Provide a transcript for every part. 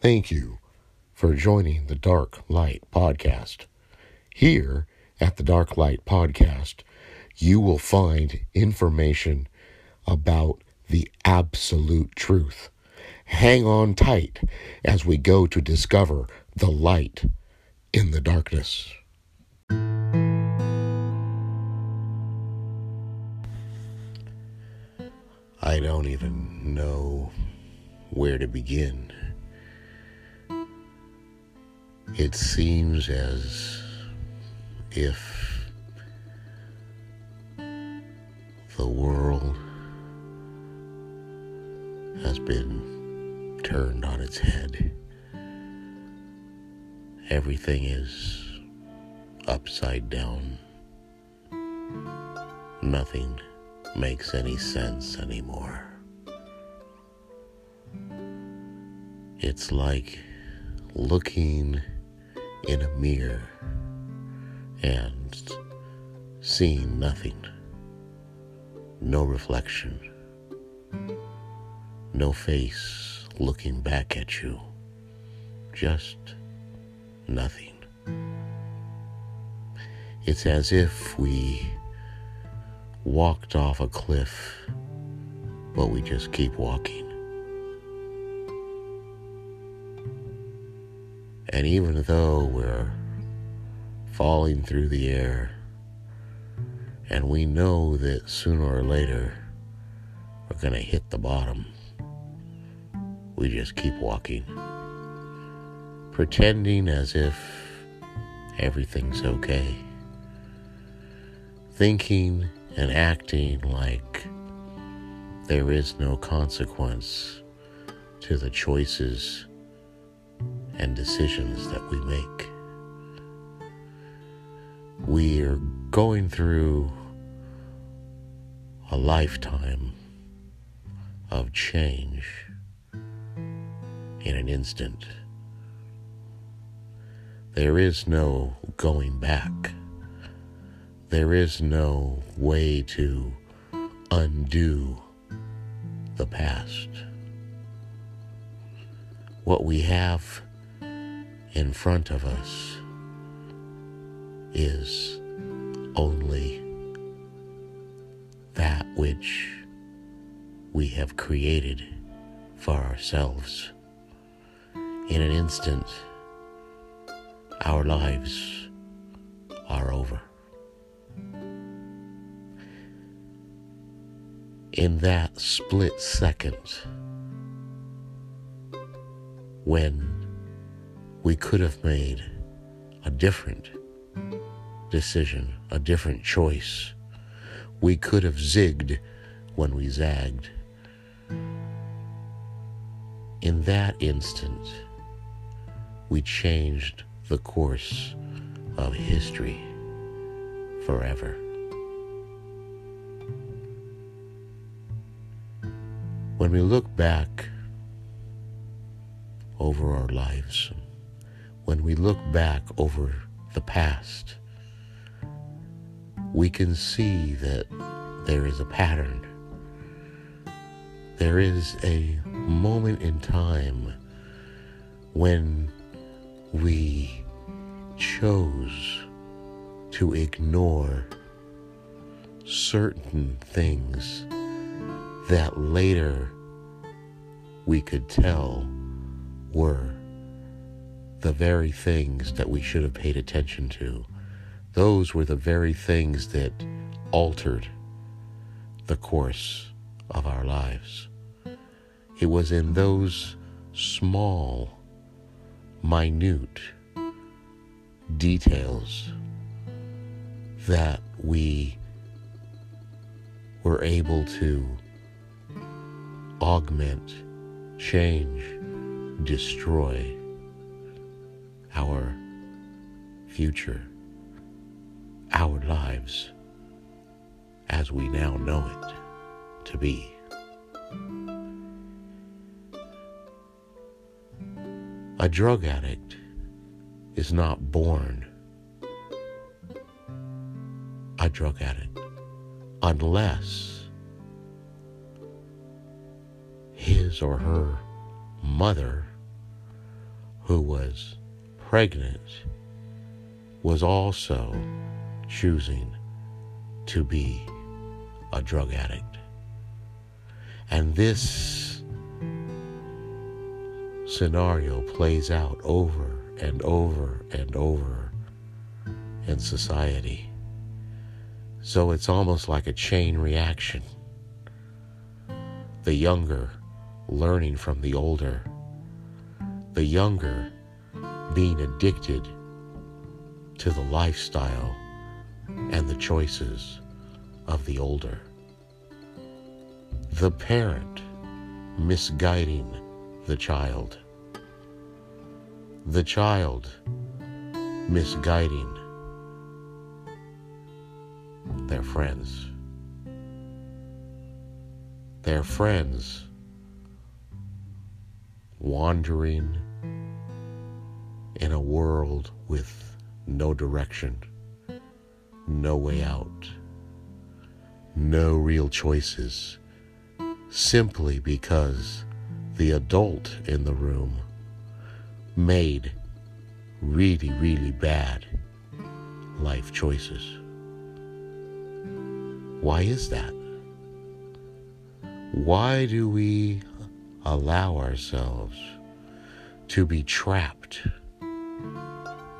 Thank you for joining the Dark Light Podcast. Here at the Dark Light Podcast, you will find information about the absolute truth. Hang on tight as we go to discover the light in the darkness. I don't even know where to begin. It seems as if the world has been turned on its head. Everything is upside down. Nothing makes any sense anymore. It's like looking in a mirror and seeing nothing, no reflection, no face looking back at you, just nothing. It's as if we walked off a cliff, but we just keep walking. And even though we're falling through the air, and we know that sooner or later we're going to hit the bottom, we just keep walking, pretending as if everything's okay, thinking and acting like there is no consequence to the choices and decisions that we make. We're going through a lifetime of change in an instant. There is no going back. There is no way to undo the past. What we have in front of us is only that which we have created for ourselves. In an instant, our lives are over. In that split second, when we could have made a different decision, a different choice. We could have zigged when we zagged. In that instant, we changed the course of history forever. When we look back over our lives, when we look back over the past, we can see that there is a pattern. There is a moment in time when we chose to ignore certain things that later we could tell were the very things that we should have paid attention to. Those were the very things that altered the course of our lives. It was in those small, minute details that we were able to augment, change, destroy our future, our lives as we now know it to be. A drug addict is not born a drug addict unless his or her mother who was pregnant was also choosing to be a drug addict. And this scenario plays out over and over and over in society. So it's almost like a chain reaction. The younger learning from the older, the younger being addicted to the lifestyle and the choices of the older. The parent misguiding the child. The child misguiding their friends. Their friends wandering in a world with no direction, no way out, no real choices, simply because the adult in the room made really, really bad life choices. Why is that? Why do we allow ourselves to be trapped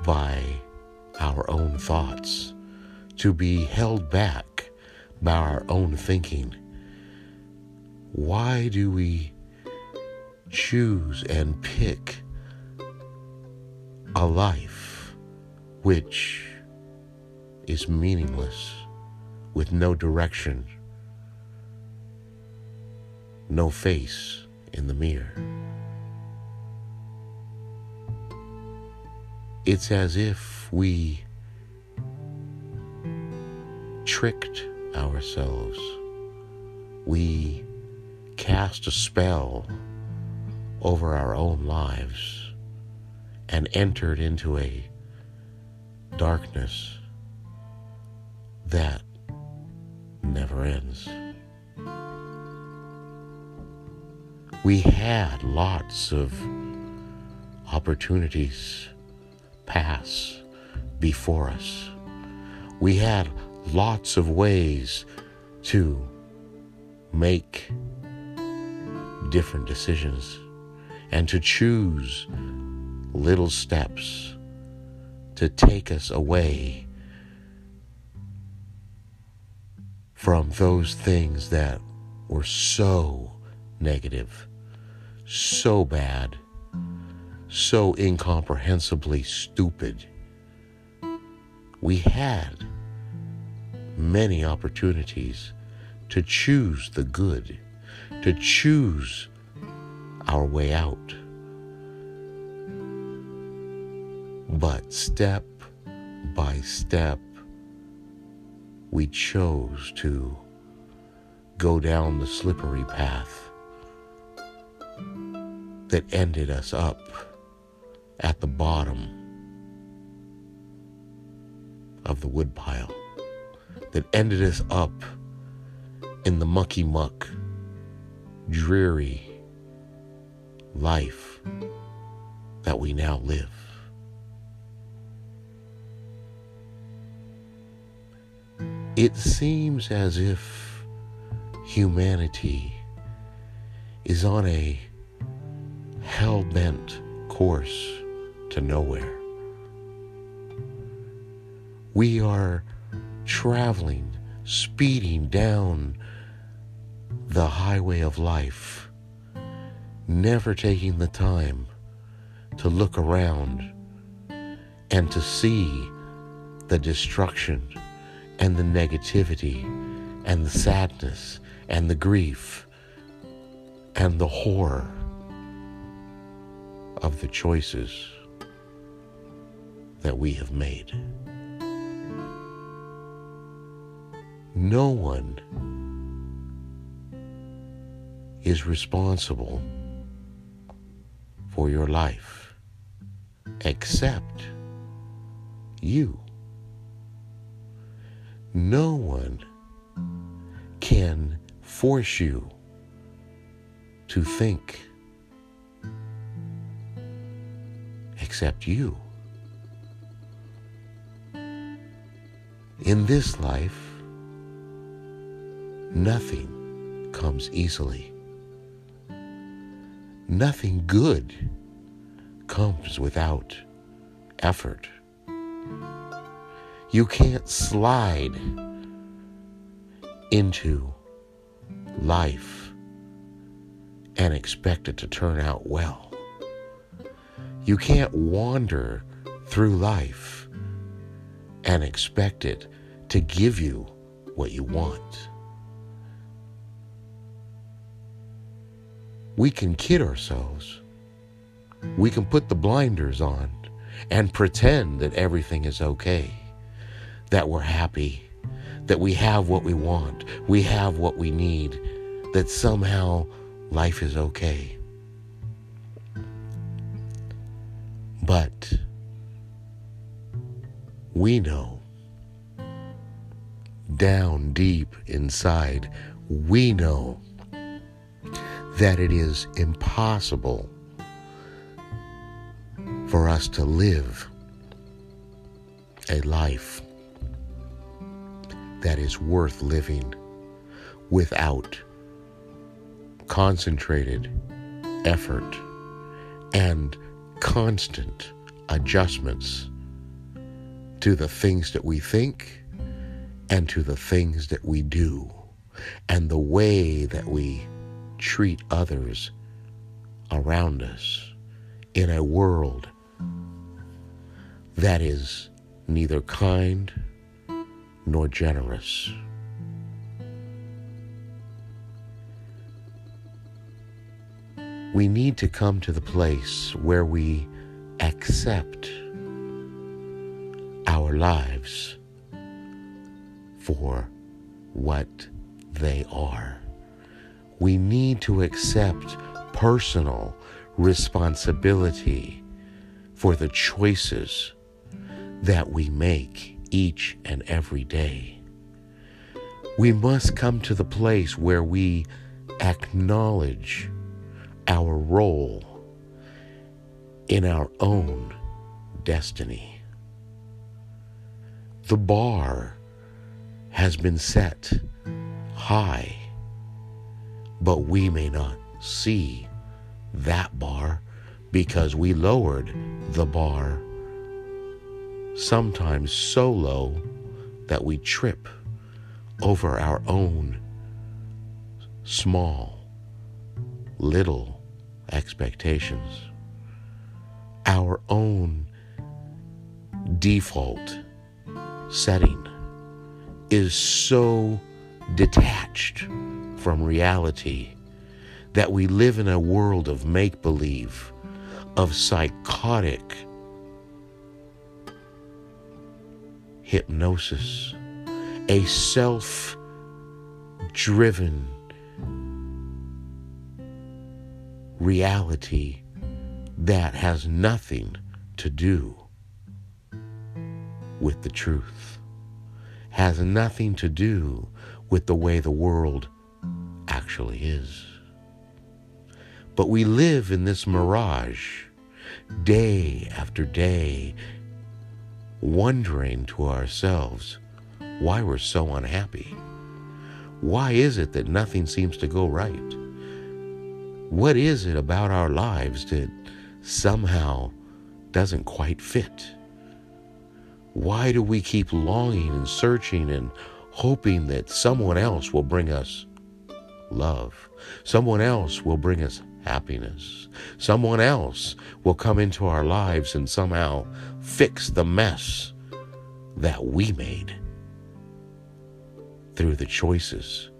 by our own thoughts, to be held back by our own thinking. Why do we choose and pick a life which is meaningless, with no direction, no face in the mirror? It's as if we tricked ourselves. We cast a spell over our own lives and entered into a darkness that never ends. We had lots of opportunities pass before us. We had lots of ways to make different decisions and to choose little steps to take us away from those things that were so negative, so bad so incomprehensibly stupid. We had many opportunities to choose the good, to choose our way out. But step by step, we chose to go down the slippery path that ended us up at the bottom of the woodpile that ended us up in the mucky muck, dreary life that we now live. It seems as if humanity is on a hell bent course to nowhere. We are traveling, speeding down the highway of life, never taking the time to look around and to see the destruction and the negativity and the sadness and the grief and the horror of the choices that we have made. No one is responsible for your life except you. No one can force you to think except you. In this life, nothing comes easily. Nothing good comes without effort. You can't slide into life and expect it to turn out well. You can't wander through life and expect it to give you what you want. We can kid ourselves. We can put the blinders on and pretend that everything is okay, that we're happy, that we have what we want, we have what we need, that somehow life is okay. But we know. Down deep inside, we know that it is impossible for us to live a life that is worth living without concentrated effort and constant adjustments to the things that we think and to the things that we do and the way that we treat others around us in a world that is neither kind nor generous. We need to come to the place where we accept our lives for what they are. We need to accept personal responsibility for the choices that we make each and every day. We must come to the place where we acknowledge our role in our own destiny. The bar has been set high, but we may not see that bar because we lowered the bar sometimes so low that we trip over our own small, little expectations, our own default setting is so detached from reality that we live in a world of make believe, of psychotic hypnosis, a self driven reality that has nothing to do with the truth, has nothing to do with the way the world actually is. But we live in this mirage day after day wondering to ourselves why we're so unhappy. Why is it that nothing seems to go right? What is it about our lives that somehow doesn't quite fit? Why do we keep longing and searching and hoping that someone else will bring us love? Someone else will bring us happiness. Someone else will come into our lives and somehow fix the mess that we made through the choices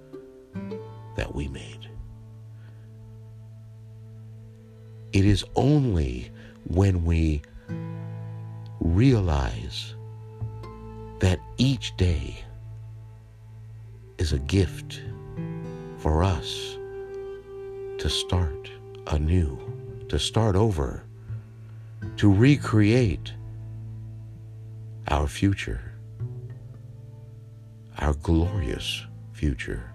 that we made. It is only when we realize each day is a gift for us to start anew, to start over, to recreate our future, our glorious future.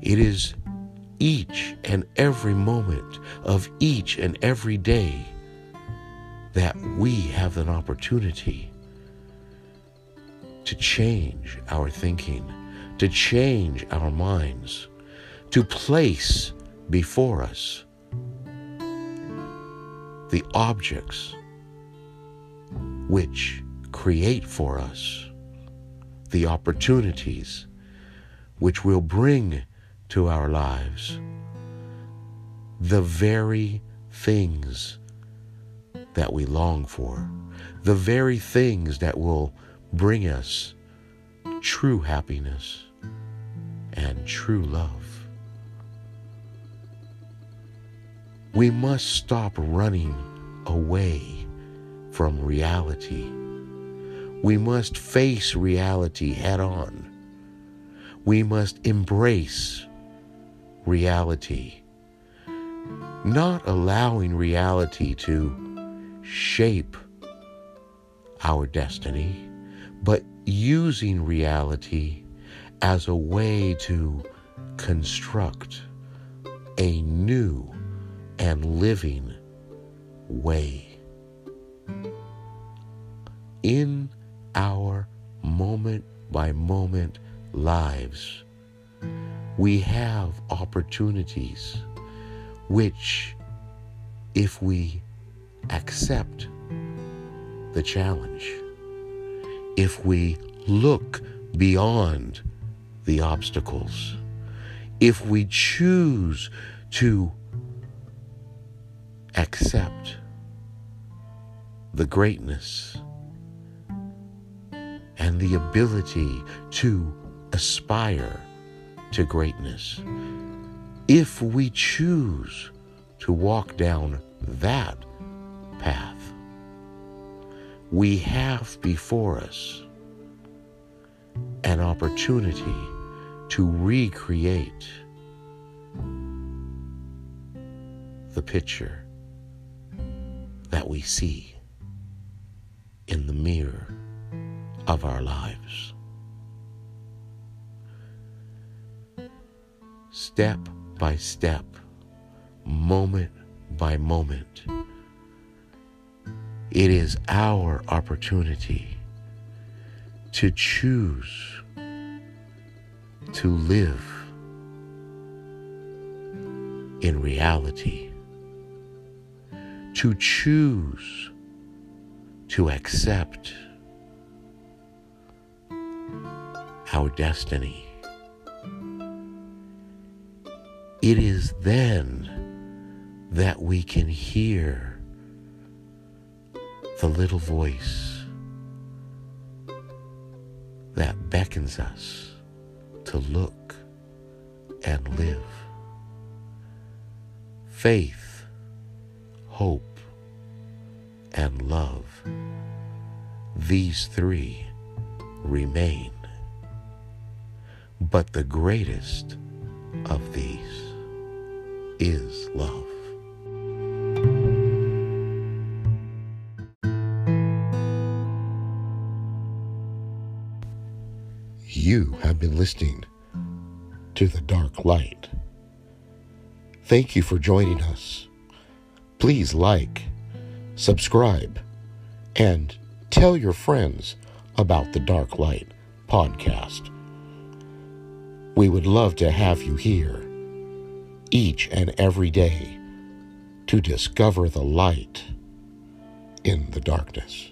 It is each and every moment of each and every day that we have an opportunity to change our thinking, to change our minds, to place before us the objects which create for us the opportunities which will bring to our lives the very things that we long for, the very things that will bring us true happiness and true love. We must stop running away from reality. We must face reality head on. We must embrace reality, not allowing reality to shape our destiny, but using reality as a way to construct a new and living way. In our moment by moment lives, we have opportunities which, if we accept the challenge, if we look beyond the obstacles, if we choose to accept the greatness and the ability to aspire to greatness. If we choose to walk down that path, we have before us an opportunity to recreate the picture that we see in the mirror of our lives. Step by step, moment by moment, it is our opportunity to choose to live in reality, to choose to accept our destiny. It is then that we can hear the little voice that beckons us to look and live. Faith, hope, and love, these three remain. But the greatest of these is love. You have been listening to The Dark Light. Thank you for joining us. Please like, subscribe, and tell your friends about The Dark Light podcast. We would love to have you here each and every day to discover the light in the darkness.